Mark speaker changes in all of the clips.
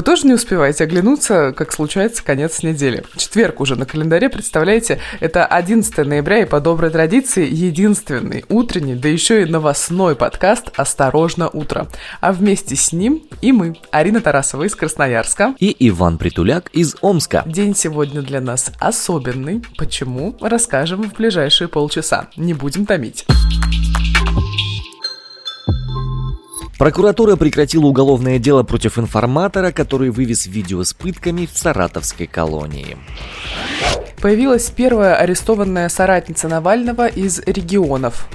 Speaker 1: вы тоже не успеваете оглянуться, как случается конец недели. Четверг уже на календаре, представляете, это 11 ноября и по доброй традиции единственный утренний, да еще и новостной подкаст «Осторожно, утро». А вместе с ним и мы, Арина Тарасова из Красноярска.
Speaker 2: И Иван Притуляк из Омска.
Speaker 1: День сегодня для нас особенный. Почему? Расскажем в ближайшие полчаса. Не будем томить.
Speaker 2: Прокуратура прекратила уголовное дело против информатора, который вывез видео с пытками в саратовской колонии.
Speaker 1: Появилась первая арестованная соратница Навального из регионов.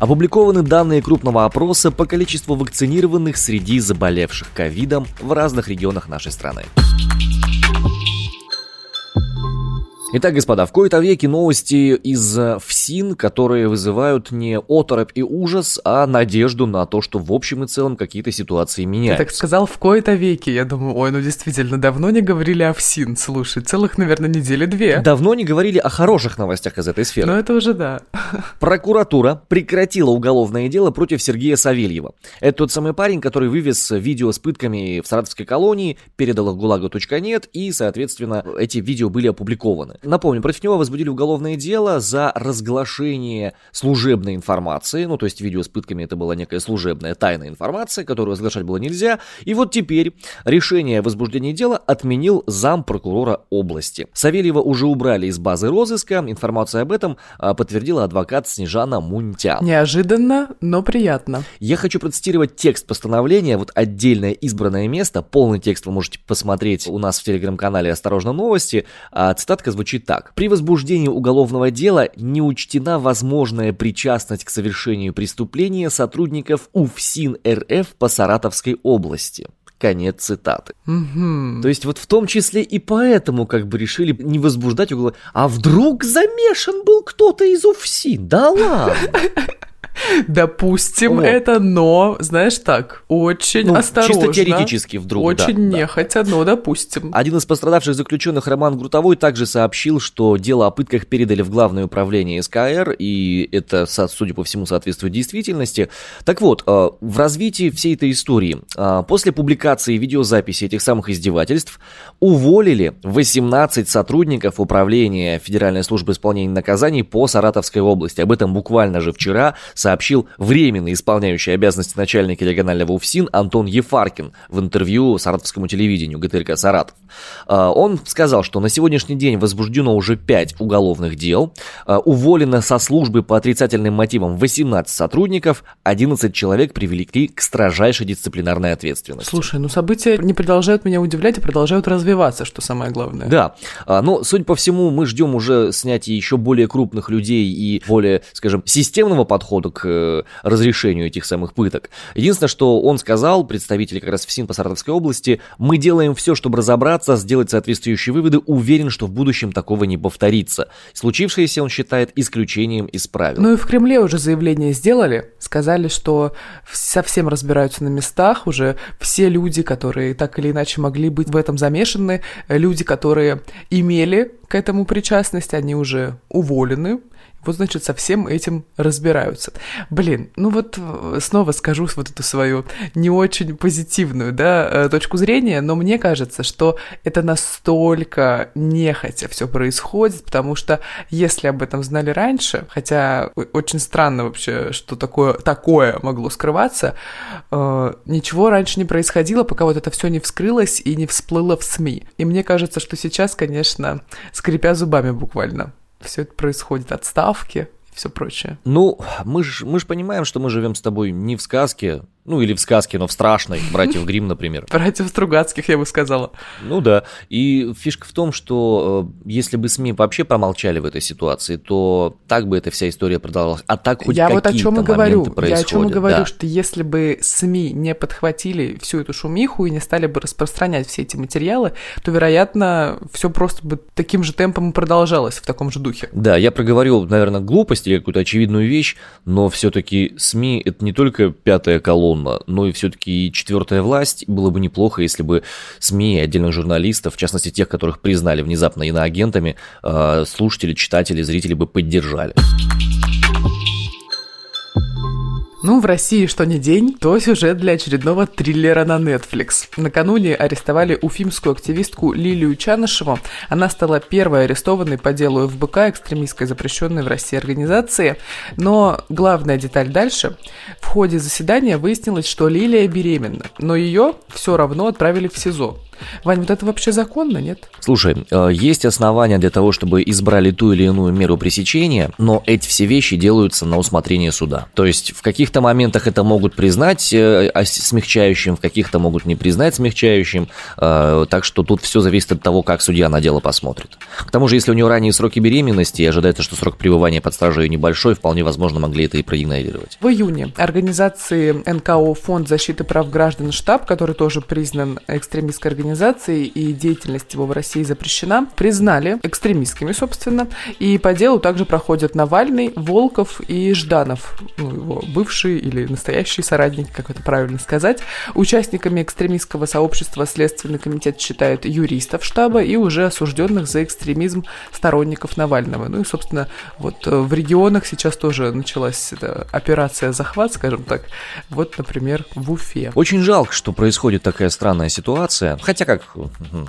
Speaker 2: Опубликованы данные крупного опроса по количеству вакцинированных среди заболевших ковидом в разных регионах нашей страны. Итак, господа, в кои-то веке новости из э, ФСИН, которые вызывают не оторопь и ужас, а надежду на то, что в общем и целом какие-то ситуации меняются.
Speaker 1: Ты так сказал, в кои-то веке. Я думаю, ой, ну действительно, давно не говорили о ФСИН. Слушай, целых, наверное, недели две.
Speaker 2: Давно не говорили о хороших новостях из этой сферы.
Speaker 1: Ну это уже да.
Speaker 2: Прокуратура прекратила уголовное дело против Сергея Савельева. Это тот самый парень, который вывез видео с пытками в Саратовской колонии, передал их гулагу.нет, и, соответственно, эти видео были опубликованы. Напомню, против него возбудили уголовное дело за разглашение служебной информации, ну, то есть видео с пытками это была некая служебная тайная информация, которую разглашать было нельзя, и вот теперь решение о возбуждении дела отменил зам прокурора области. Савельева уже убрали из базы розыска, информацию об этом а, подтвердила адвокат Снежана Мунтя.
Speaker 1: Неожиданно, но приятно.
Speaker 2: Я хочу процитировать текст постановления, вот отдельное избранное место, полный текст вы можете посмотреть у нас в телеграм-канале «Осторожно новости», а цитатка звучит звучит так. При возбуждении уголовного дела не учтена возможная причастность к совершению преступления сотрудников УФСИН РФ по Саратовской области. Конец цитаты.
Speaker 1: Угу.
Speaker 2: То есть вот в том числе и поэтому как бы решили не возбуждать уголовное... А вдруг замешан был кто-то из УФСИН? Да ладно!
Speaker 1: Допустим, О. это, но, знаешь так, очень ну, осторожно.
Speaker 2: Чисто теоретически вдруг,
Speaker 1: Очень
Speaker 2: да,
Speaker 1: нехотя, да. но допустим.
Speaker 2: Один из пострадавших заключенных, Роман Грутовой, также сообщил, что дело о пытках передали в Главное управление СКР, и это, судя по всему, соответствует действительности. Так вот, э, в развитии всей этой истории, э, после публикации видеозаписи этих самых издевательств, уволили 18 сотрудников управления Федеральной службы исполнения наказаний по Саратовской области. Об этом буквально же вчера сообщил временно исполняющий обязанности начальника регионального УФСИН Антон Ефаркин в интервью саратовскому телевидению ГТРК «Саратов». А, он сказал, что на сегодняшний день возбуждено уже 5 уголовных дел, а, уволено со службы по отрицательным мотивам 18 сотрудников, 11 человек привлекли к строжайшей дисциплинарной ответственности.
Speaker 1: Слушай, ну события не продолжают меня удивлять, а продолжают развиваться, что самое главное.
Speaker 2: Да, но, судя по всему, мы ждем уже снятия еще более крупных людей и более, скажем, системного подхода к э, разрешению этих самых пыток. Единственное, что он сказал, представитель как раз ФСИН по Саратовской области, мы делаем все, чтобы разобраться, сделать соответствующие выводы, уверен, что в будущем такого не повторится. Случившееся он считает исключением из правил.
Speaker 1: Ну и в Кремле уже заявление сделали, сказали, что совсем разбираются на местах, уже все люди, которые так или иначе могли быть в этом замешаны, люди, которые имели к этому причастность, они уже уволены, вот, значит, со всем этим разбираются. Блин, ну вот э, снова скажу вот эту свою не очень позитивную, да, э, точку зрения, но мне кажется, что это настолько нехотя все происходит, потому что если об этом знали раньше, хотя очень странно вообще, что такое, такое могло скрываться, э, ничего раньше не происходило, пока вот это все не вскрылось и не всплыло в СМИ. И мне кажется, что сейчас, конечно, скрипя зубами буквально, все это происходит, отставки и все прочее.
Speaker 2: Ну, мы же мы ж понимаем, что мы живем с тобой не в сказке, ну, или в сказке, но в страшной, «Братьев Грим, например.
Speaker 1: «Братьев Стругацких», я бы сказала.
Speaker 2: Ну да, и фишка в том, что э, если бы СМИ вообще промолчали в этой ситуации, то так бы эта вся история продолжалась. А так хоть
Speaker 1: я вот о чем и говорю.
Speaker 2: Я
Speaker 1: о чем и говорю, да. что если бы СМИ не подхватили всю эту шумиху и не стали бы распространять все эти материалы, то, вероятно, все просто бы таким же темпом продолжалось в таком же духе.
Speaker 2: Да, я проговорил, наверное, глупость или какую-то очевидную вещь, но все-таки СМИ это не только пятая колонна, безусловно, но и все-таки четвертая власть. Было бы неплохо, если бы СМИ и отдельных журналистов, в частности тех, которых признали внезапно иноагентами, э, слушатели, читатели, зрители бы поддержали.
Speaker 1: Ну, в России что не день, то сюжет для очередного триллера на Netflix. Накануне арестовали уфимскую активистку Лилию Чанышеву. Она стала первой арестованной по делу ФБК, экстремистской запрещенной в России организации. Но главная деталь дальше. В ходе заседания выяснилось, что Лилия беременна, но ее все равно отправили в СИЗО. Вань, вот это вообще законно, нет?
Speaker 2: Слушай, э, есть основания для того, чтобы избрали ту или иную меру пресечения, но эти все вещи делаются на усмотрение суда. То есть в каких-то моментах это могут признать э, смягчающим, в каких-то могут не признать смягчающим, э, так что тут все зависит от того, как судья на дело посмотрит. К тому же, если у нее ранние сроки беременности и ожидается, что срок пребывания под стражей небольшой, вполне возможно могли это и проигнорировать.
Speaker 1: В июне организации НКО Фонд защиты прав граждан Штаб, который тоже признан экстремистской организацией, организации и деятельность его в России запрещена, признали экстремистскими, собственно, и по делу также проходят Навальный, Волков и Жданов, ну, его бывший или настоящий соратник, как это правильно сказать. Участниками экстремистского сообщества Следственный комитет считает юристов штаба и уже осужденных за экстремизм сторонников Навального. Ну и, собственно, вот э, в регионах сейчас тоже началась эта операция захват, скажем так. Вот, например, в Уфе.
Speaker 2: Очень жалко, что происходит такая странная ситуация. Хотя как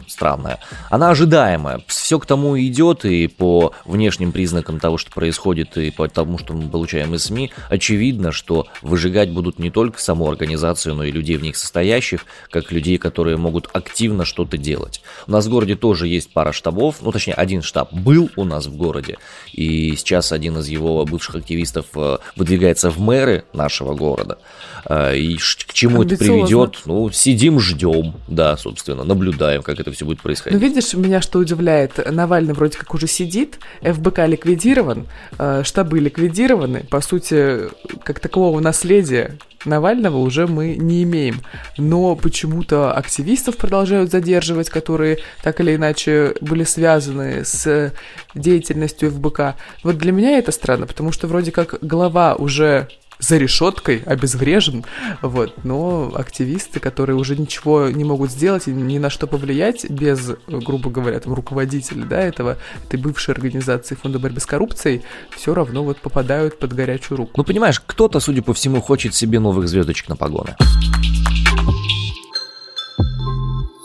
Speaker 2: странная, она ожидаемая. Все к тому идет, и по внешним признакам того, что происходит, и по тому, что мы получаем из СМИ, очевидно, что выжигать будут не только саму организацию, но и людей в них состоящих, как людей, которые могут активно что-то делать. У нас в городе тоже есть пара штабов, ну точнее один штаб был у нас в городе, и сейчас один из его бывших активистов э, выдвигается в мэры нашего города. Э, и к чему это приведет? Ну, сидим, ждем, да, собственно собственно, наблюдаем, как это все будет происходить.
Speaker 1: Ну, видишь, меня что удивляет, Навальный вроде как уже сидит, ФБК ликвидирован, э, штабы ликвидированы, по сути, как такового наследия Навального уже мы не имеем. Но почему-то активистов продолжают задерживать, которые так или иначе были связаны с деятельностью ФБК. Вот для меня это странно, потому что вроде как глава уже за решеткой, обезврежен, вот, но активисты, которые уже ничего не могут сделать и ни на что повлиять без, грубо говоря, там, руководителя, да, этого, этой бывшей организации Фонда борьбы с коррупцией, все равно вот попадают под горячую руку.
Speaker 2: Ну, понимаешь, кто-то, судя по всему, хочет себе новых звездочек на погоны.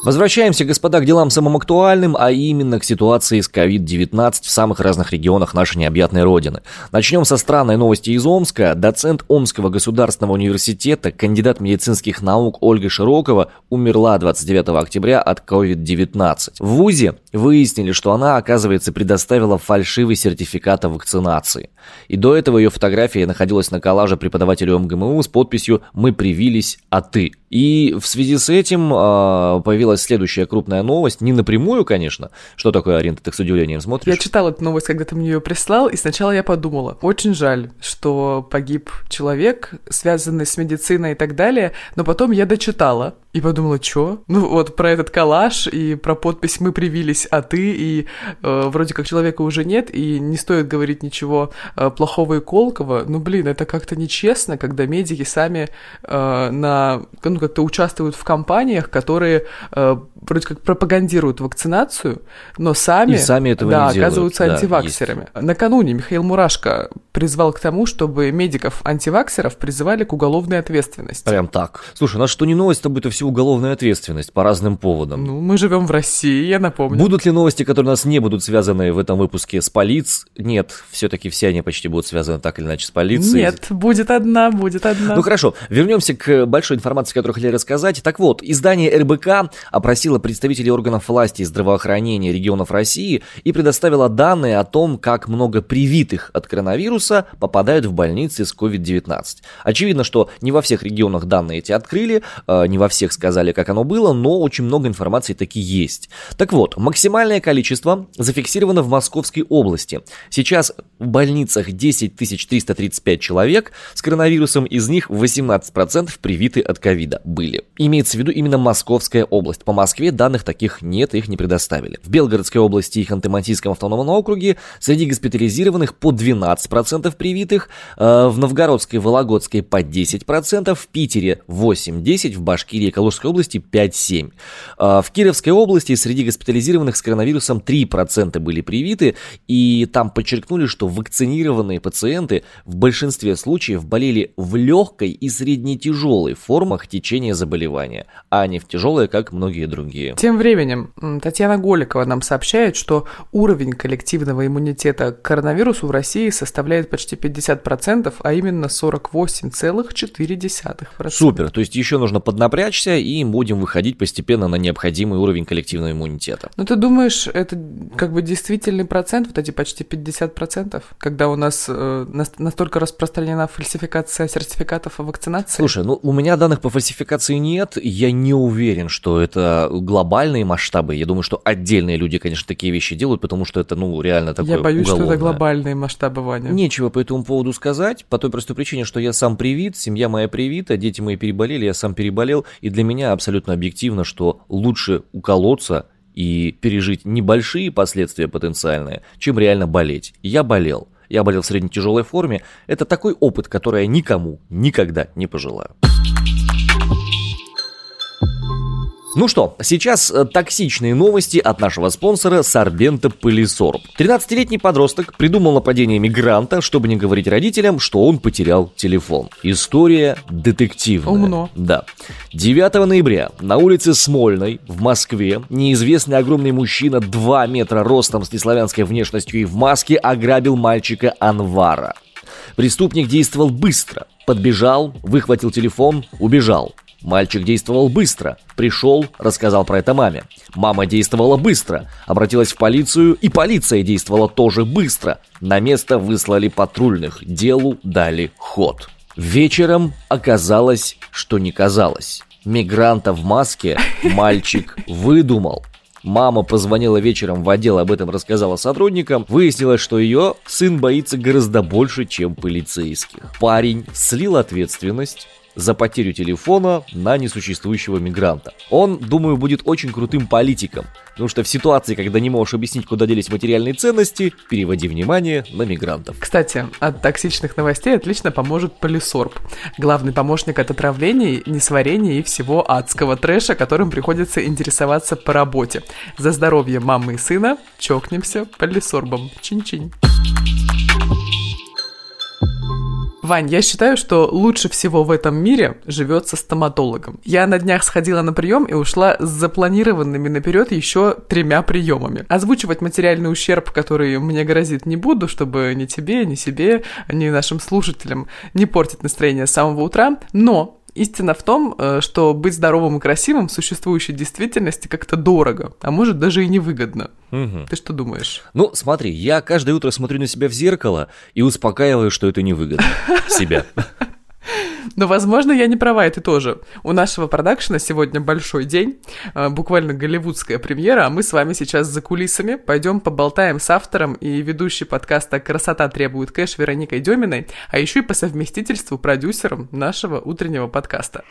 Speaker 2: Возвращаемся, господа, к делам самым актуальным, а именно к ситуации с COVID-19 в самых разных регионах нашей необъятной родины. Начнем со странной новости из Омска. Доцент Омского государственного университета, кандидат медицинских наук Ольга Широкова умерла 29 октября от COVID-19. В ВУЗе выяснили, что она, оказывается, предоставила фальшивый сертификат о вакцинации. И до этого ее фотография находилась на коллаже преподавателю МГМУ с подписью «Мы привились, а ты». И в связи с этим э, появилась следующая крупная новость, не напрямую, конечно. Что такое, Арина, ты с удивлением смотришь?
Speaker 1: Я читала эту новость, когда ты мне ее прислал, и сначала я подумала, очень жаль, что погиб человек, связанный с медициной и так далее, но потом я дочитала и подумала, что? Ну вот про этот коллаж и про подпись «Мы привились, а ты», и э, вроде как человека уже нет, и не стоит говорить ничего э, плохого и колкого. Ну блин, это как-то нечестно, когда медики сами э, на, ну, как-то участвуют в кампаниях, которые э, вроде как пропагандируют вакцинацию, но сами,
Speaker 2: и сами этого
Speaker 1: да,
Speaker 2: не
Speaker 1: оказываются
Speaker 2: делают.
Speaker 1: антиваксерами. Да, Накануне Михаил Мурашко призвал к тому, чтобы медиков-антиваксеров призывали к уголовной ответственности.
Speaker 2: Прям так. Слушай, у нас что не новость, то будет все уголовная ответственность по разным поводам.
Speaker 1: Ну, мы живем в России, я напомню.
Speaker 2: Будут ли новости, которые у нас не будут связаны в этом выпуске с полицией? Нет, все-таки все они почти будут связаны так или иначе с полицией.
Speaker 1: Нет, будет одна, будет одна.
Speaker 2: Ну хорошо, вернемся к большой информации, которую хотели рассказать. Так вот, издание РБК опросило представителей органов власти и здравоохранения регионов России и предоставило данные о том, как много привитых от коронавируса попадают в больницы с COVID-19. Очевидно, что не во всех регионах данные эти открыли, э, не во всех сказали, как оно было, но очень много информации таки есть. Так вот, максимальное количество зафиксировано в Московской области. Сейчас в больницах 10 335 человек с коронавирусом, из них 18% привиты от ковида были. Имеется в виду именно Московская область. По Москве данных таких нет, их не предоставили. В Белгородской области и Ханты-Мансийском автономном округе среди госпитализированных по 12% привитых, э, в Новгородской и Вологодской по 10%, в Питере 8-10%, в Башкирии и Калужской области 5,7. А, в Кировской области среди госпитализированных с коронавирусом 3% были привиты, и там подчеркнули, что вакцинированные пациенты в большинстве случаев болели в легкой и среднетяжелой формах течения заболевания, а не в тяжелой, как многие другие.
Speaker 1: Тем временем Татьяна Голикова нам сообщает, что уровень коллективного иммунитета к коронавирусу в России составляет почти 50%, а именно 48,4%.
Speaker 2: Супер, то есть еще нужно поднапрячься и будем выходить постепенно на необходимый уровень коллективного иммунитета.
Speaker 1: Ну ты думаешь, это как бы действительный процент, вот эти почти 50%, когда у нас э, настолько распространена фальсификация сертификатов о вакцинации?
Speaker 2: Слушай, ну у меня данных по фальсификации нет, я не уверен, что это глобальные масштабы. Я думаю, что отдельные люди, конечно, такие вещи делают, потому что это, ну, реально такое
Speaker 1: Я боюсь,
Speaker 2: уголовное.
Speaker 1: что это глобальные масштабы, Ваня.
Speaker 2: Нечего по этому поводу сказать, по той простой причине, что я сам привит, семья моя привита, дети мои переболели, я сам переболел, и для меня абсолютно объективно, что лучше уколоться и пережить небольшие последствия потенциальные, чем реально болеть. Я болел. Я болел в средне-тяжелой форме. Это такой опыт, который я никому никогда не пожелаю. Ну что, сейчас э, токсичные новости от нашего спонсора Сорбента Пылесорб. 13-летний подросток придумал нападение мигранта, чтобы не говорить родителям, что он потерял телефон. История детективная.
Speaker 1: Умно.
Speaker 2: Да. 9 ноября на улице Смольной в Москве неизвестный огромный мужчина 2 метра ростом с неславянской внешностью и в маске ограбил мальчика Анвара. Преступник действовал быстро. Подбежал, выхватил телефон, убежал. Мальчик действовал быстро. Пришел, рассказал про это маме. Мама действовала быстро. Обратилась в полицию, и полиция действовала тоже быстро. На место выслали патрульных. Делу дали ход. Вечером оказалось, что не казалось. Мигранта в маске мальчик выдумал. Мама позвонила вечером в отдел, об этом рассказала сотрудникам. Выяснилось, что ее сын боится гораздо больше, чем полицейских. Парень слил ответственность, за потерю телефона на несуществующего мигранта. Он, думаю, будет очень крутым политиком, потому что в ситуации, когда не можешь объяснить, куда делись материальные ценности, переводи внимание на мигрантов.
Speaker 1: Кстати, от токсичных новостей отлично поможет полисорб. Главный помощник от отравлений, несварения и всего адского трэша, которым приходится интересоваться по работе. За здоровье мамы и сына чокнемся полисорбом. Чин-чинь. Вань, я считаю, что лучше всего в этом мире живется стоматологом. Я на днях сходила на прием и ушла с запланированными наперед еще тремя приемами. Озвучивать материальный ущерб, который мне грозит, не буду, чтобы ни тебе, ни себе, ни нашим слушателям не портить настроение с самого утра, но Истина в том, э, что быть здоровым и красивым в существующей действительности как-то дорого, а может даже и невыгодно. Угу. Ты что думаешь?
Speaker 2: Ну, смотри, я каждое утро смотрю на себя в зеркало и успокаиваю, что это невыгодно себя.
Speaker 1: Но, возможно, я не права, это тоже. У нашего продакшена сегодня большой день, э, буквально голливудская премьера, а мы с вами сейчас за кулисами пойдем поболтаем с автором и ведущей подкаста «Красота требует кэш» Вероникой Деминой, а еще и по совместительству продюсером нашего утреннего подкаста.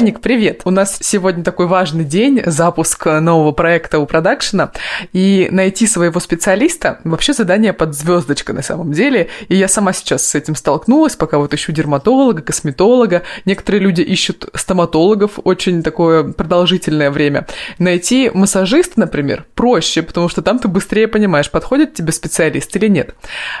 Speaker 1: Ник, привет! У нас сегодня такой важный день, запуск нового проекта у продакшена, и найти своего специалиста вообще задание под звездочкой на самом деле, и я сама сейчас с этим столкнулась, пока вот ищу дерматолога, косметолога, некоторые люди ищут стоматологов очень такое продолжительное время. Найти массажиста, например, проще, потому что там ты быстрее понимаешь, подходит тебе специалист или нет.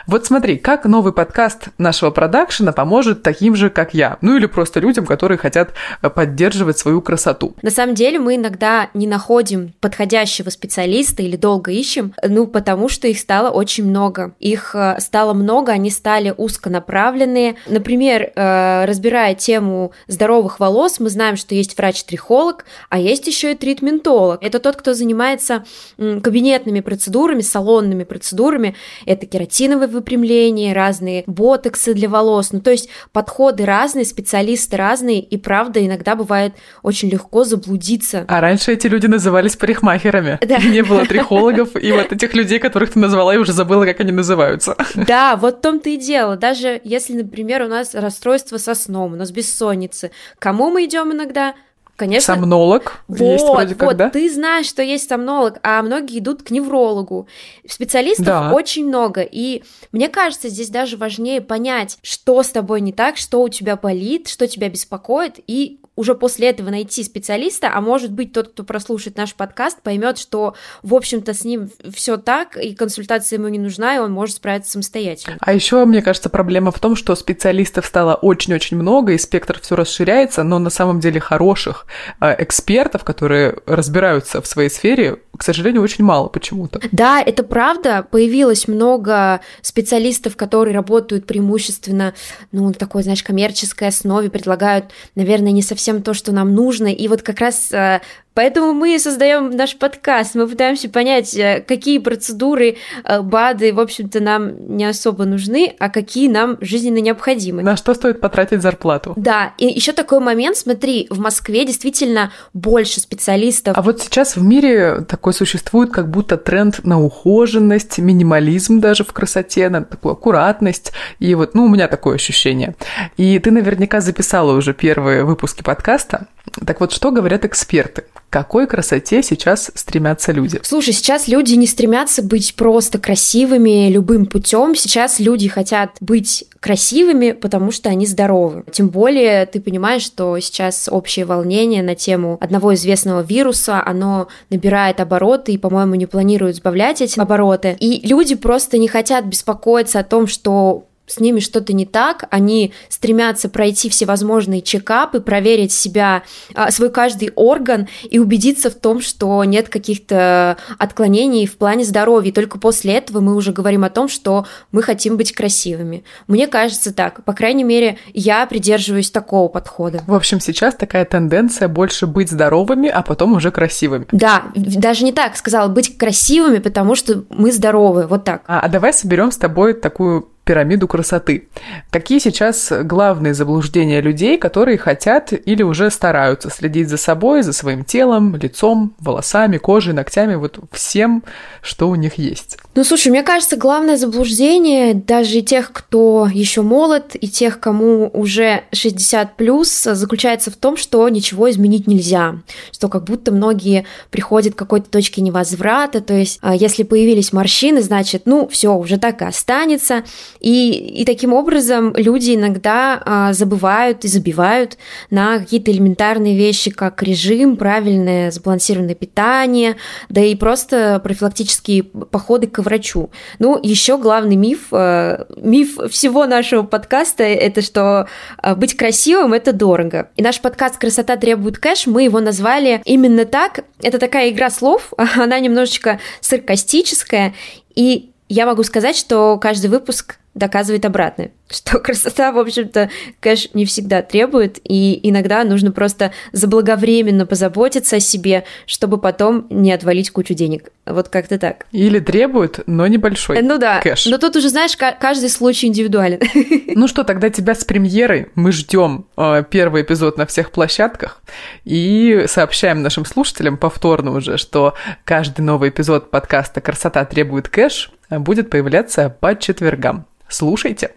Speaker 1: Вот смотри, как новый подкаст нашего продакшена поможет таким же, как я, ну или просто людям, которые хотят э, поддерживать свою красоту.
Speaker 3: На самом деле мы иногда не находим подходящего специалиста или долго ищем, ну потому что их стало очень много. Их э, стало много, они стали узконаправленные. Например, э, разбирая тему здоровых волос, мы знаем, что есть врач-трихолог, а есть еще и тритментолог. Это тот, кто занимается кабинетными процедурами, салонными процедурами. Это кератиновое выпрямление, разные ботоксы для волос. Ну, то есть подходы разные, специалисты разные, и правда иногда бывает очень легко заблудиться.
Speaker 1: А раньше эти люди назывались парикмахерами. Да. Не было трихологов, и вот этих людей, которых ты назвала, я уже забыла, как они называются.
Speaker 3: Да, вот в том-то и дело. Даже если, например, у нас расстройство со сном, у нас бессонницы. Кому мы идем иногда?
Speaker 1: Конечно. Сомнолог
Speaker 3: вот, есть вроде как, вот, да? ты знаешь, что есть сомнолог, а многие идут к неврологу. Специалистов да. очень много, и мне кажется, здесь даже важнее понять, что с тобой не так, что у тебя болит, что тебя беспокоит, и уже после этого найти специалиста, а может быть тот, кто прослушает наш подкаст, поймет, что, в общем-то, с ним все так, и консультация ему не нужна, и он может справиться самостоятельно.
Speaker 1: А еще, мне кажется, проблема в том, что специалистов стало очень-очень много, и спектр все расширяется, но на самом деле хороших э, экспертов, которые разбираются в своей сфере, к сожалению, очень мало почему-то.
Speaker 3: Да, это правда. Появилось много специалистов, которые работают преимущественно, ну, такой, знаешь, коммерческой основе, предлагают, наверное, не совсем то, что нам нужно. И вот как раз э, Поэтому мы создаем наш подкаст, мы пытаемся понять, э, какие процедуры, э, БАДы, в общем-то, нам не особо нужны, а какие нам жизненно необходимы.
Speaker 1: На что стоит потратить зарплату?
Speaker 3: Да, и еще такой момент, смотри, в Москве действительно больше специалистов.
Speaker 1: А вот сейчас в мире такой существует как будто тренд на ухоженность, минимализм даже в красоте, на такую аккуратность, и вот, ну, у меня такое ощущение. И ты наверняка записала уже первые выпуски подкаста, так вот, что говорят эксперты? Какой красоте сейчас стремятся люди?
Speaker 3: Слушай, сейчас люди не стремятся быть просто красивыми любым путем. Сейчас люди хотят быть красивыми, потому что они здоровы. Тем более ты понимаешь, что сейчас общее волнение на тему одного известного вируса, оно набирает обороты и, по-моему, не планирует сбавлять эти обороты. И люди просто не хотят беспокоиться о том, что с ними что-то не так, они стремятся пройти всевозможные чекапы, проверить себя, а, свой каждый орган и убедиться в том, что нет каких-то отклонений в плане здоровья. И только после этого мы уже говорим о том, что мы хотим быть красивыми. Мне кажется так. По крайней мере, я придерживаюсь такого подхода.
Speaker 1: В общем, сейчас такая тенденция больше быть здоровыми, а потом уже красивыми.
Speaker 3: Да, даже не так сказала, быть красивыми, потому что мы здоровы, вот так.
Speaker 1: А, а давай соберем с тобой такую пирамиду красоты. Какие сейчас главные заблуждения людей, которые хотят или уже стараются следить за собой, за своим телом, лицом, волосами, кожей, ногтями, вот всем, что у них есть?
Speaker 3: Ну, слушай, мне кажется, главное заблуждение даже тех, кто еще молод, и тех, кому уже 60 плюс, заключается в том, что ничего изменить нельзя, что как будто многие приходят к какой-то точке невозврата, то есть а, если появились морщины, значит, ну, все, уже так и останется, и, и таким образом люди иногда а, забывают и забивают на какие-то элементарные вещи, как режим, правильное сбалансированное питание, да и просто профилактические походы к врачу. Ну, еще главный миф, э, миф всего нашего подкаста, это что э, быть красивым – это дорого. И наш подкаст «Красота требует кэш» мы его назвали именно так. Это такая игра слов, она немножечко саркастическая, и я могу сказать, что каждый выпуск доказывает обратное что красота, в общем-то, кэш не всегда требует, и иногда нужно просто заблаговременно позаботиться о себе, чтобы потом не отвалить кучу денег. Вот как-то так.
Speaker 1: Или требует, но небольшой
Speaker 3: Ну да,
Speaker 1: кэш.
Speaker 3: но тут уже, знаешь, каждый случай индивидуален.
Speaker 1: Ну что, тогда тебя с премьерой. Мы ждем э, первый эпизод на всех площадках и сообщаем нашим слушателям повторно уже, что каждый новый эпизод подкаста «Красота требует кэш» будет появляться по четвергам. Слушайте.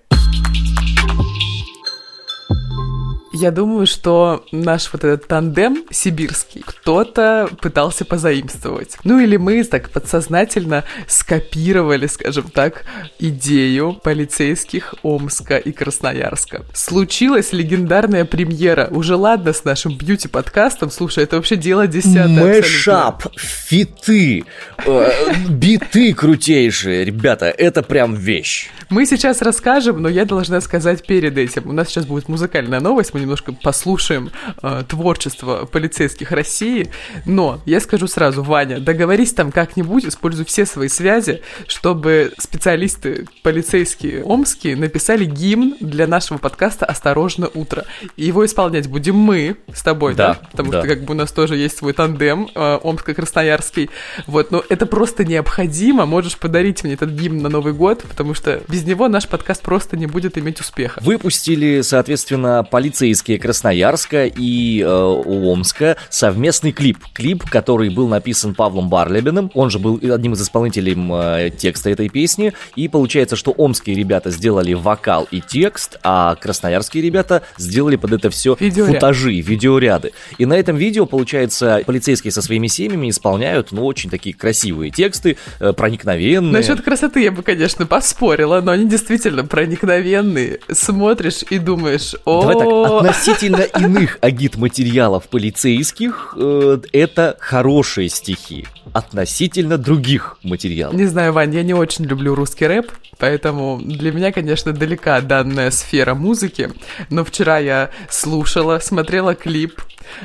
Speaker 1: Я думаю, что наш вот этот тандем сибирский кто-то пытался позаимствовать. Ну или мы так подсознательно скопировали, скажем так, идею полицейских Омска и Красноярска. Случилась легендарная премьера. Уже ладно с нашим бьюти-подкастом. Слушай, это вообще дело десятое.
Speaker 2: Мэшап, фиты, э, биты крутейшие. Ребята, это прям вещь.
Speaker 1: Мы сейчас расскажем, но я должна сказать перед этим. У нас сейчас будет музыкальная новость, мы немножко послушаем э, творчество полицейских России. Но я скажу сразу, Ваня, договорись там как-нибудь, используй все свои связи, чтобы специалисты полицейские омские написали гимн для нашего подкаста «Осторожно, утро». И его исполнять будем мы с тобой, да? да? Потому да. что как бы у нас тоже есть свой тандем э, омско-красноярский. Вот, но это просто необходимо. Можешь подарить мне этот гимн на Новый год, потому что без него наш подкаст просто не будет иметь успеха.
Speaker 2: Выпустили, соответственно, полицейские полицейские Красноярска и э, Омска совместный клип. Клип, который был написан Павлом Барлебиным, он же был одним из исполнителей э, текста этой песни, и получается, что омские ребята сделали вокал и текст, а красноярские ребята сделали под это все Видеоряд. футажи, видеоряды. И на этом видео, получается, полицейские со своими семьями исполняют, ну, очень такие красивые тексты, э, проникновенные.
Speaker 1: Насчет красоты я бы, конечно, поспорила, но они действительно проникновенные. Смотришь и думаешь, о,
Speaker 2: Относительно иных агит-материалов полицейских, э, это хорошие стихи. Относительно других материалов.
Speaker 1: Не знаю, Вань, я не очень люблю русский рэп, поэтому для меня, конечно, далека данная сфера музыки. Но вчера я слушала, смотрела клип,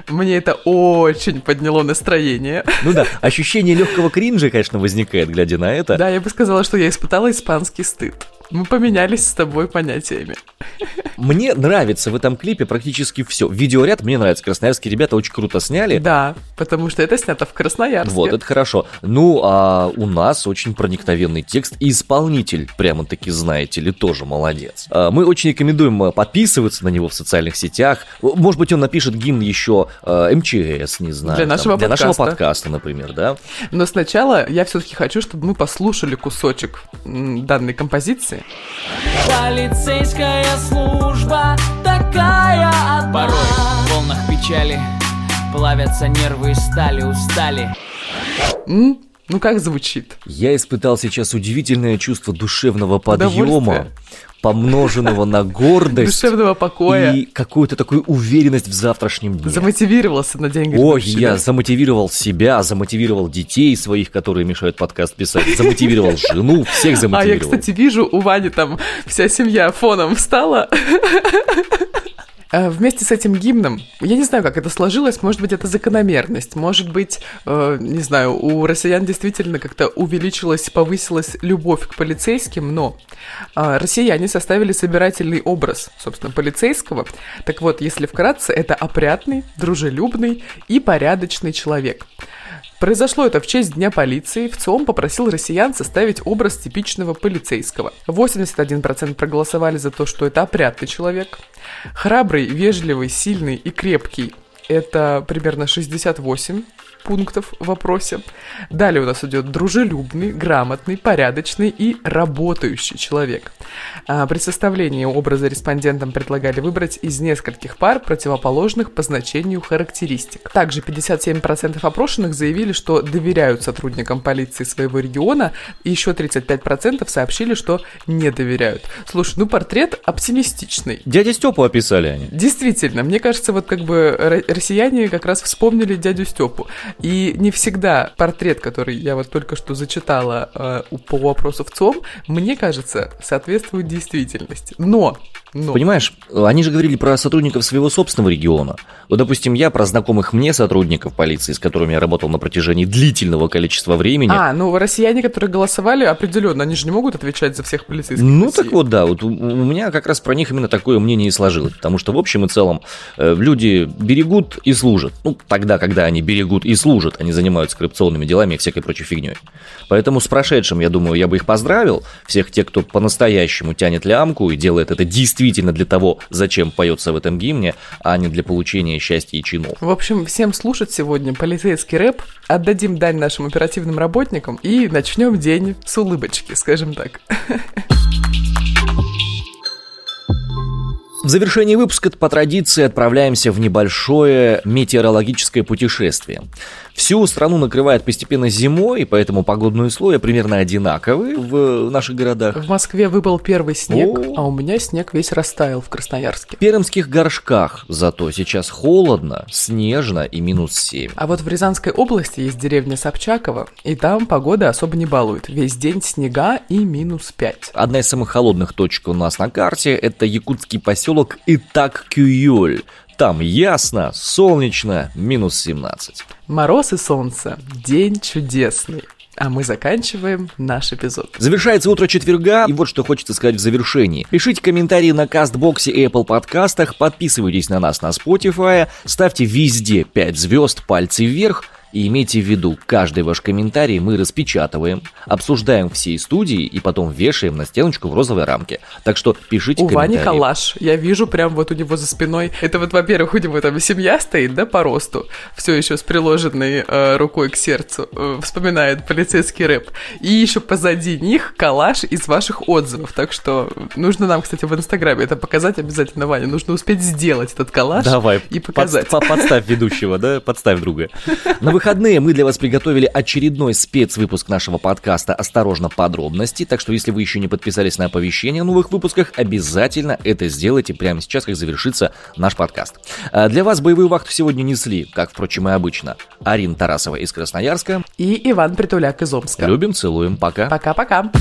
Speaker 1: мне это очень подняло настроение.
Speaker 2: Ну да, ощущение легкого кринжа, конечно, возникает, глядя на это.
Speaker 1: Да, я бы сказала, что я испытала испанский стыд. Мы поменялись с тобой понятиями.
Speaker 2: Мне нравится в этом клипе практически все. Видеоряд мне нравится. Красноярские ребята очень круто сняли.
Speaker 1: Да, потому что это снято в Красноярске.
Speaker 2: Вот, это хорошо. Ну, а у нас очень проникновенный текст. И исполнитель, прямо-таки, знаете ли, тоже молодец. А, мы очень рекомендуем э, подписываться на него в социальных сетях. Может быть, он напишет гимн еще э, МЧС, не знаю.
Speaker 1: Для нашего
Speaker 2: там,
Speaker 1: подкаста.
Speaker 2: Для нашего подкаста, например, да.
Speaker 1: Но сначала я все-таки хочу, чтобы мы послушали кусочек данной композиции.
Speaker 4: Полицейская служба такая одна Порой в волнах печали Плавятся нервы и стали, устали
Speaker 1: М? Ну как звучит?
Speaker 2: Я испытал сейчас удивительное чувство душевного подъема, помноженного на гордость.
Speaker 1: Душевного покоя.
Speaker 2: И какую-то такую уверенность в завтрашнем дне.
Speaker 1: Замотивировался на день
Speaker 2: Ой, я замотивировал себя, замотивировал детей своих, которые мешают подкаст писать, замотивировал жену, всех замотивировал.
Speaker 1: А я, кстати, вижу, у Вани там вся семья фоном встала. Э, вместе с этим гимном, я не знаю, как это сложилось, может быть, это закономерность, может быть, э, не знаю, у россиян действительно как-то увеличилась, повысилась любовь к полицейским, но э, россияне составили собирательный образ, собственно, полицейского. Так вот, если вкратце, это опрятный, дружелюбный и порядочный человек. Произошло это в честь Дня полиции. В ЦИОМ попросил россиян составить образ типичного полицейского. 81% проголосовали за то, что это опрятный человек. Храбрый, вежливый, сильный и крепкий – это примерно 68 пунктов в вопросе. Далее у нас идет дружелюбный, грамотный, порядочный и работающий человек. А при составлении образа респондентам предлагали выбрать из нескольких пар противоположных по значению характеристик. Также 57% опрошенных заявили, что доверяют сотрудникам полиции своего региона, и еще 35% сообщили, что не доверяют. Слушай, ну портрет оптимистичный.
Speaker 2: Дядя Степу описали они.
Speaker 1: Действительно, мне кажется, вот как бы россияне как раз вспомнили дядю Степу. И не всегда портрет, который я вот только что зачитала э, по вопросу в ЦОМ, мне кажется, соответствует действительности. Но но.
Speaker 2: Понимаешь, они же говорили про сотрудников своего собственного региона. Вот, допустим, я про знакомых мне сотрудников полиции, с которыми я работал на протяжении длительного количества времени.
Speaker 1: А, ну россияне, которые голосовали, определенно, они же не могут отвечать за всех полицейских.
Speaker 2: Ну России. так вот, да, вот у, у меня как раз про них именно такое мнение и сложилось, потому что в общем и целом э, люди берегут и служат. Ну, тогда, когда они берегут и служат, они занимаются коррупционными делами и всякой прочей фигней. Поэтому с прошедшим, я думаю, я бы их поздравил, всех тех, кто по-настоящему тянет лямку и делает это действительно для того, зачем поется в этом гимне, а не для получения счастья и чинов.
Speaker 1: В общем, всем слушать сегодня полицейский рэп, отдадим дань нашим оперативным работникам и начнем день с улыбочки, скажем так.
Speaker 2: В завершении выпуска по традиции отправляемся в небольшое метеорологическое путешествие. Всю страну накрывает постепенно зимой, поэтому погодные условия примерно одинаковые в наших городах.
Speaker 1: В Москве выпал первый снег, О. а у меня снег весь растаял в Красноярске.
Speaker 2: В пермских горшках зато сейчас холодно, снежно и минус 7.
Speaker 1: А вот в Рязанской области есть деревня Собчаково, и там погода особо не балует. Весь день снега и минус 5.
Speaker 2: Одна из самых холодных точек у нас на карте – это якутский поселок Итак-Кюёль. Там ясно, солнечно, минус 17.
Speaker 1: Мороз и солнце. День чудесный. А мы заканчиваем наш эпизод.
Speaker 2: Завершается утро четверга, и вот что хочется сказать в завершении. Пишите комментарии на Кастбоксе и Apple подкастах, подписывайтесь на нас на Spotify, ставьте везде 5 звезд, пальцы вверх – и имейте в виду, каждый ваш комментарий мы распечатываем, обсуждаем всей студии и потом вешаем на стеночку в розовой рамке. Так что пишите
Speaker 1: у
Speaker 2: комментарии.
Speaker 1: У Вани калаш. Я вижу прям вот у него за спиной. Это вот, во-первых, у него там семья стоит, да, по росту. Все еще с приложенной э, рукой к сердцу. Э, вспоминает полицейский рэп. И еще позади них калаш из ваших отзывов. Так что нужно нам, кстати, в Инстаграме это показать обязательно, Ваня. Нужно успеть сделать этот калаш
Speaker 2: Давай,
Speaker 1: и показать.
Speaker 2: Под, подставь ведущего, да? Подставь друга. На выходные мы для вас приготовили очередной спецвыпуск нашего подкаста «Осторожно, подробности», так что если вы еще не подписались на оповещения о новых выпусках, обязательно это сделайте прямо сейчас, как завершится наш подкаст. А для вас боевую вахту сегодня несли, как, впрочем, и обычно, Арина Тарасова из Красноярска
Speaker 1: и Иван Притуляк из Омска.
Speaker 2: Любим, целуем, пока.
Speaker 1: Пока-пока.